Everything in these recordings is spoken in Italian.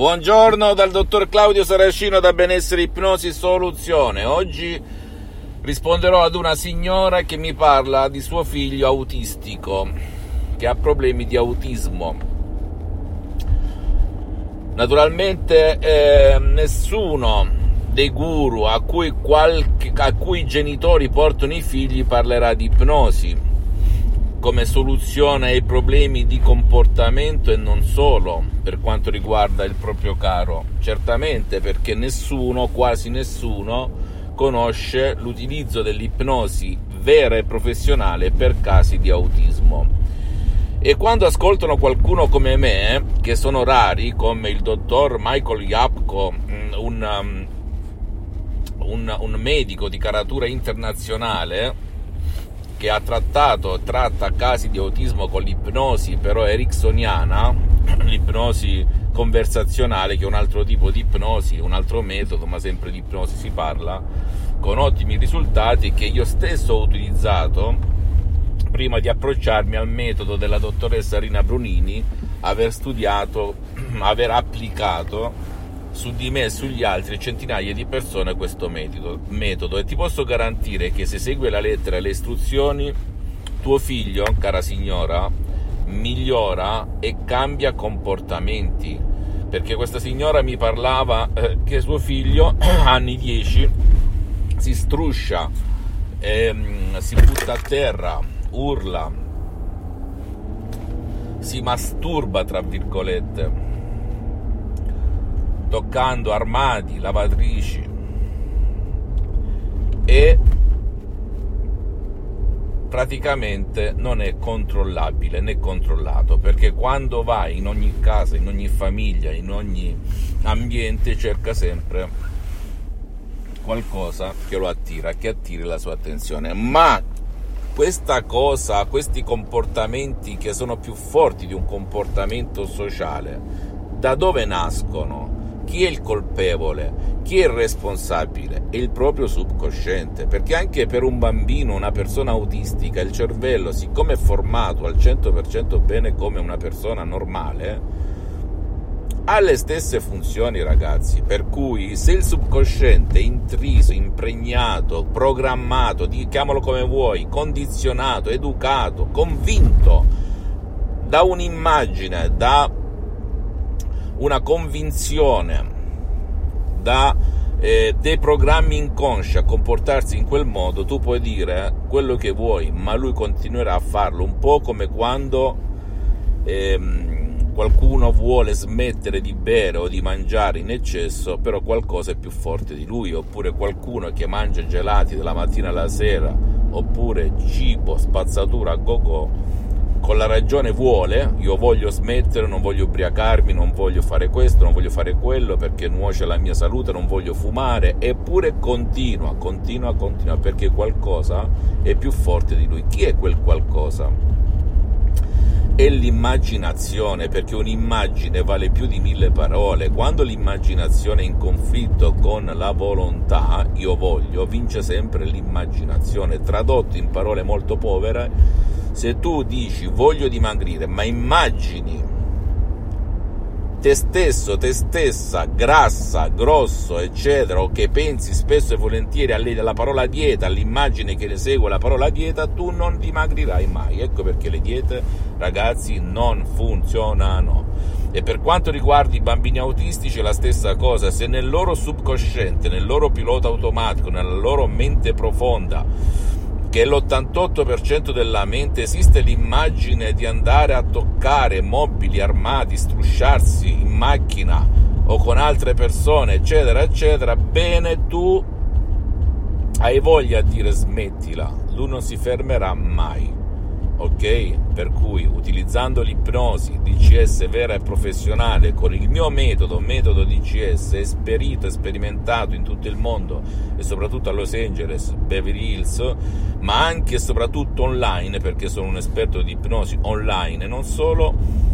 Buongiorno dal dottor Claudio Saracino da Benessere Ipnosi Soluzione. Oggi risponderò ad una signora che mi parla di suo figlio autistico che ha problemi di autismo. Naturalmente eh, nessuno dei guru a cui, qualche, a cui i genitori portano i figli parlerà di ipnosi come soluzione ai problemi di comportamento e non solo per quanto riguarda il proprio caro. Certamente perché nessuno, quasi nessuno, conosce l'utilizzo dell'ipnosi vera e professionale per casi di autismo. E quando ascoltano qualcuno come me, che sono rari, come il dottor Michael Yapko, mm, un, um, un, un medico di caratura internazionale, che ha trattato tratta casi di autismo con l'ipnosi però ericksoniana, l'ipnosi conversazionale che è un altro tipo di ipnosi, un altro metodo, ma sempre di ipnosi si parla, con ottimi risultati che io stesso ho utilizzato prima di approcciarmi al metodo della dottoressa Rina Brunini, aver studiato, aver applicato su di me e sugli altri centinaia di persone questo metodo, metodo. E ti posso garantire che se segui la lettera e le istruzioni tuo figlio, cara signora, migliora e cambia comportamenti. Perché questa signora mi parlava eh, che suo figlio, anni 10, si struscia, ehm, si butta a terra, urla, si masturba, tra virgolette toccando armadi, lavatrici e praticamente non è controllabile né controllato perché quando vai in ogni casa, in ogni famiglia, in ogni ambiente cerca sempre qualcosa che lo attira, che attiri la sua attenzione. Ma questa cosa, questi comportamenti che sono più forti di un comportamento sociale, da dove nascono? Chi è il colpevole, chi è il responsabile? È il proprio subconsciente, perché anche per un bambino, una persona autistica, il cervello, siccome è formato al 100% bene come una persona normale, ha le stesse funzioni, ragazzi. Per cui se il subconsciente è intriso, impregnato, programmato, chiamalo come vuoi, condizionato, educato, convinto da un'immagine, da una convinzione da eh, dei programmi inconsci a comportarsi in quel modo, tu puoi dire quello che vuoi, ma lui continuerà a farlo, un po' come quando ehm, qualcuno vuole smettere di bere o di mangiare in eccesso, però qualcosa è più forte di lui, oppure qualcuno che mangia gelati dalla mattina alla sera, oppure cibo, spazzatura a go-go con la ragione vuole, io voglio smettere, non voglio ubriacarmi, non voglio fare questo, non voglio fare quello perché nuoce alla mia salute, non voglio fumare, eppure continua, continua, continua perché qualcosa è più forte di lui. Chi è quel qualcosa? È l'immaginazione, perché un'immagine vale più di mille parole. Quando l'immaginazione è in conflitto con la volontà, io voglio, vince sempre l'immaginazione. Tradotto in parole molto povere, se tu dici voglio dimagrire, ma immagini te stesso, te stessa, grassa, grosso, eccetera, o che pensi spesso e volentieri alla parola dieta, all'immagine che ne segue la parola dieta, tu non dimagrirai mai. Ecco perché le diete, ragazzi, non funzionano. E per quanto riguarda i bambini autistici è la stessa cosa, se nel loro subconsciente, nel loro pilota automatico, nella loro mente profonda, che l'88% della mente esiste l'immagine di andare a toccare mobili armati, strusciarsi in macchina o con altre persone, eccetera, eccetera, bene tu hai voglia di dire smettila, lui non si fermerà mai ok? Per cui utilizzando l'ipnosi DCS vera e professionale con il mio metodo, metodo DCS esperito e sperimentato in tutto il mondo e soprattutto a Los Angeles, Beverly Hills, ma anche e soprattutto online perché sono un esperto di ipnosi online e non solo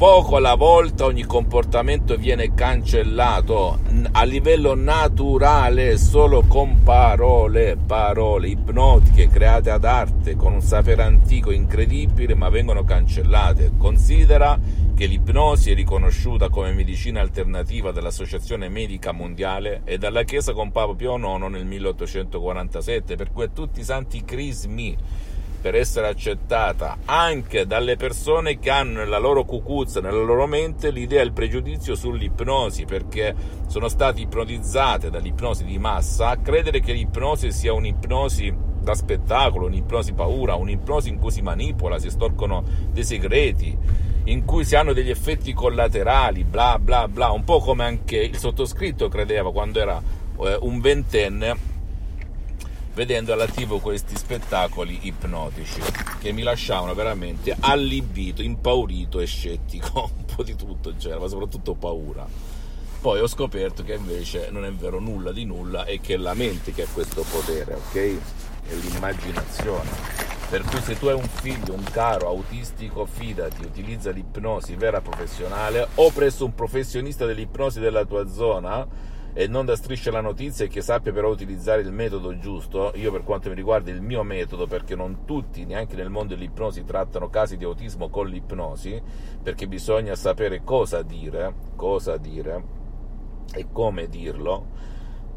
poco alla volta ogni comportamento viene cancellato a livello naturale solo con parole, parole ipnotiche create ad arte con un sapere antico incredibile ma vengono cancellate. Considera che l'ipnosi è riconosciuta come medicina alternativa dall'Associazione Medica Mondiale e dalla Chiesa con Papa Pio IX nel 1847, per cui tutti i santi crismi per essere accettata anche dalle persone che hanno nella loro cucuzza, nella loro mente l'idea e il pregiudizio sull'ipnosi, perché sono state ipnotizzate dall'ipnosi di massa a credere che l'ipnosi sia un'ipnosi da spettacolo, un'ipnosi paura, un'ipnosi in cui si manipola, si storcono dei segreti, in cui si hanno degli effetti collaterali, bla bla bla, un po' come anche il sottoscritto credeva quando era eh, un ventenne vedendo all'attivo questi spettacoli ipnotici che mi lasciavano veramente allibito, impaurito e scettico, un po' di tutto c'era, ma soprattutto paura. Poi ho scoperto che invece non è vero nulla di nulla e che è la mente che ha questo potere, ok? È l'immaginazione. Per cui se tu hai un figlio, un caro autistico, fidati, utilizza l'ipnosi vera professionale o presso un professionista dell'ipnosi della tua zona e non da striscia la notizia e che sappia però utilizzare il metodo giusto, io per quanto mi riguarda il mio metodo, perché non tutti, neanche nel mondo dell'ipnosi, trattano casi di autismo con l'ipnosi, perché bisogna sapere cosa dire, cosa dire e come dirlo,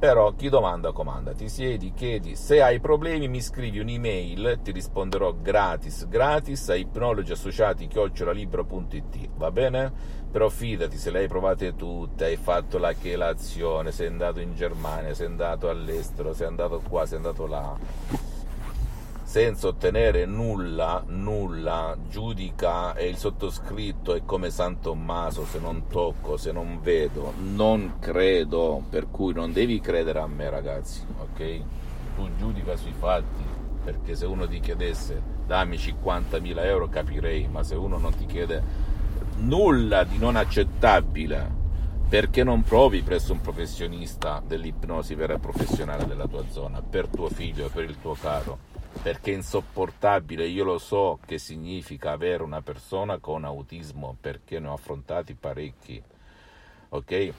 però chi domanda comanda, ti siedi, chiedi, se hai problemi mi scrivi un'email, ti risponderò gratis, gratis a ipnologiassociati.it, va bene? Però fidati, se le hai provate tutte, hai fatto la chelazione, sei andato in Germania, sei andato all'estero, sei andato qua, sei andato là, senza ottenere nulla, nulla, giudica e il sottoscritto è come San Tommaso, se non tocco, se non vedo, non credo, per cui non devi credere a me ragazzi, ok? Tu giudica sui fatti, perché se uno ti chiedesse dammi 50.000 euro capirei, ma se uno non ti chiede nulla di non accettabile, perché non provi presso un professionista dell'ipnosi vera e professionale della tua zona, per tuo figlio per il tuo caro? Perché è insopportabile, io lo so che significa avere una persona con autismo, perché ne ho affrontati parecchi, ok?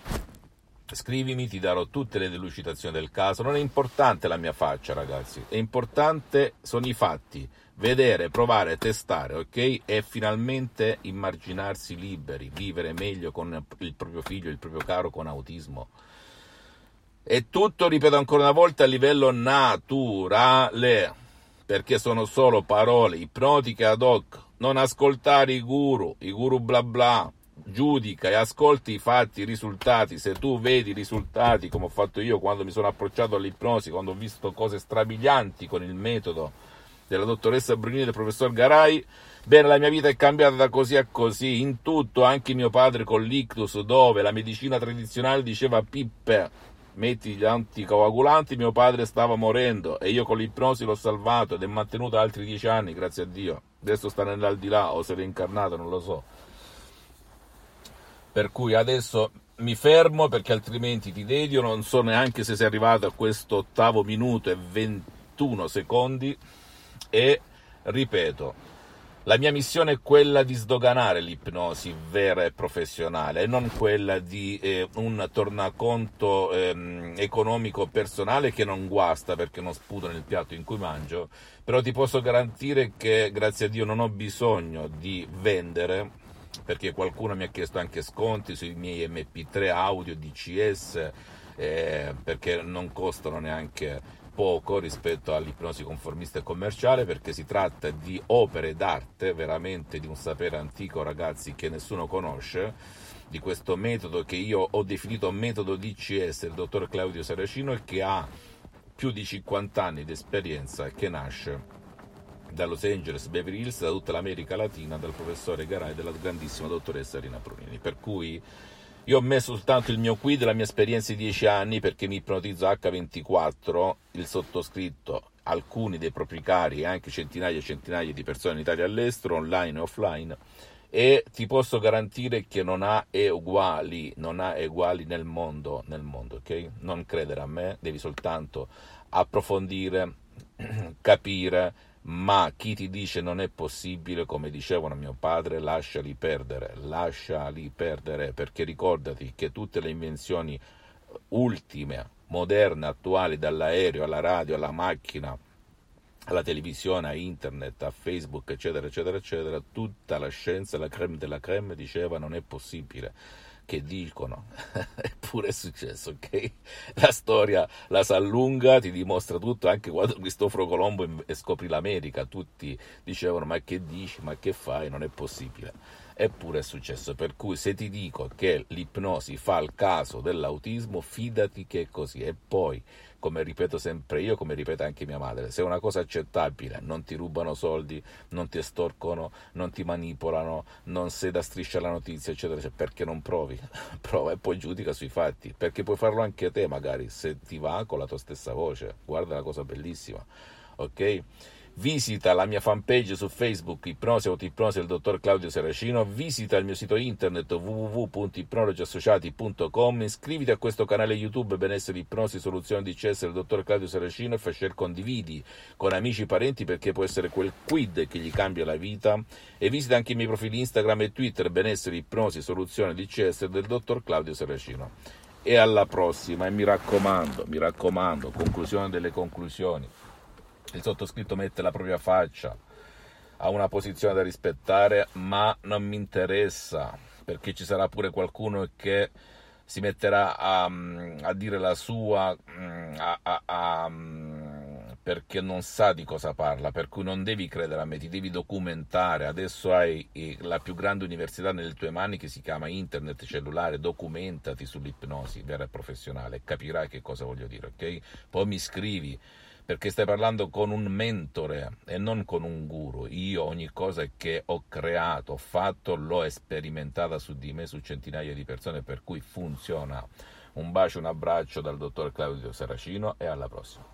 Scrivimi, ti darò tutte le delucidazioni del caso, non è importante la mia faccia ragazzi, è importante sono i fatti, vedere, provare, testare, ok? E finalmente immaginarsi liberi, vivere meglio con il proprio figlio, il proprio caro con autismo. E tutto, ripeto ancora una volta, a livello naturale perché sono solo parole ipnotiche ad hoc. Non ascoltare i guru, i guru bla bla. Giudica e ascolti i fatti, i risultati. Se tu vedi i risultati, come ho fatto io quando mi sono approcciato all'ipnosi, quando ho visto cose strabilianti con il metodo della dottoressa Brunini e del professor Garai, bene, la mia vita è cambiata da così a così. In tutto, anche mio padre con l'ictus, dove la medicina tradizionale diceva pippe metti gli anticoagulanti, mio padre stava morendo e io con l'ipnosi l'ho salvato ed è mantenuto altri dieci anni, grazie a Dio. Adesso sta nell'aldilà o se l'è incarnato, non lo so. Per cui adesso mi fermo perché altrimenti ti dedio, non so neanche se sei arrivato a questo ottavo minuto e 21 secondi e ripeto, la mia missione è quella di sdoganare l'ipnosi vera e professionale e non quella di eh, un tornaconto eh, economico personale che non guasta perché non sputo nel piatto in cui mangio, però ti posso garantire che grazie a Dio non ho bisogno di vendere perché qualcuno mi ha chiesto anche sconti sui miei MP3 audio DCS eh, perché non costano neanche poco rispetto all'ipnosi conformista e commerciale perché si tratta di opere d'arte, veramente di un sapere antico ragazzi che nessuno conosce, di questo metodo che io ho definito metodo DCS del dottor Claudio Saracino che ha più di 50 anni di esperienza e che nasce da Los Angeles, Beverly Hills, da tutta l'America Latina, dal professore Garay e dalla grandissima dottoressa Rina Prunini. Per cui io ho messo soltanto il mio quid, la mia esperienza di 10 anni, perché mi ipnotizzo H24, il sottoscritto, alcuni dei propri cari e anche centinaia e centinaia di persone in Italia e all'estero, online e offline, e ti posso garantire che non ha uguali, non ha uguali nel mondo, nel mondo, ok? Non credere a me, devi soltanto approfondire, capire, ma chi ti dice non è possibile, come dicevano mio padre, lasciali perdere, lasciali perdere, perché ricordati che tutte le invenzioni ultime, moderne, attuali, dall'aereo alla radio, alla macchina, alla televisione, a internet, a Facebook, eccetera, eccetera, eccetera, tutta la scienza, la creme della creme diceva non è possibile che dicono, eppure è successo, ok? La storia la sa lunga, ti dimostra tutto, anche quando Cristoforo Colombo scoprì l'America, tutti dicevano ma che dici, ma che fai, non è possibile. Eppure è successo, per cui se ti dico che l'ipnosi fa il caso dell'autismo, fidati che è così. E poi come ripeto sempre io, come ripete anche mia madre, se è una cosa accettabile, non ti rubano soldi, non ti estorcono, non ti manipolano, non sei da striscia la notizia, eccetera, eccetera, perché non provi? Prova e poi giudica sui fatti, perché puoi farlo anche te magari, se ti va con la tua stessa voce, guarda la cosa bellissima, ok? Visita la mia fanpage su Facebook Ipnosi Autoipnosi del dottor Claudio Seracino, visita il mio sito internet www.ipnologiassociati.com, iscriviti a questo canale YouTube Benessere Ipnosi Soluzione di CS del dottor Claudio Seracino e fai share condividi con amici e parenti perché può essere quel quid che gli cambia la vita. E visita anche i miei profili Instagram e Twitter Benessere Ipnosi Soluzione di CS del dottor Claudio Seracino. E alla prossima e mi raccomando, mi raccomando, conclusione delle conclusioni il sottoscritto mette la propria faccia, ha una posizione da rispettare, ma non mi interessa. Perché ci sarà pure qualcuno che si metterà a, a dire la sua a, a, perché non sa di cosa parla, per cui non devi credere a me, ti devi documentare. Adesso hai la più grande università nelle tue mani che si chiama internet cellulare, documentati sull'ipnosi vera e professionale. Capirai che cosa voglio dire, ok? Poi mi scrivi perché stai parlando con un mentore e non con un guru. Io ogni cosa che ho creato, ho fatto, l'ho sperimentata su di me, su centinaia di persone, per cui funziona. Un bacio, un abbraccio dal dottor Claudio Saracino e alla prossima.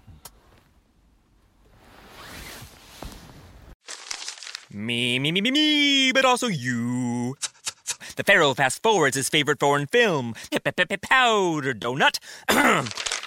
Me, me, me, me, me, but also you. The Pharaoh fast forwards his favorite foreign film, Powder Donut.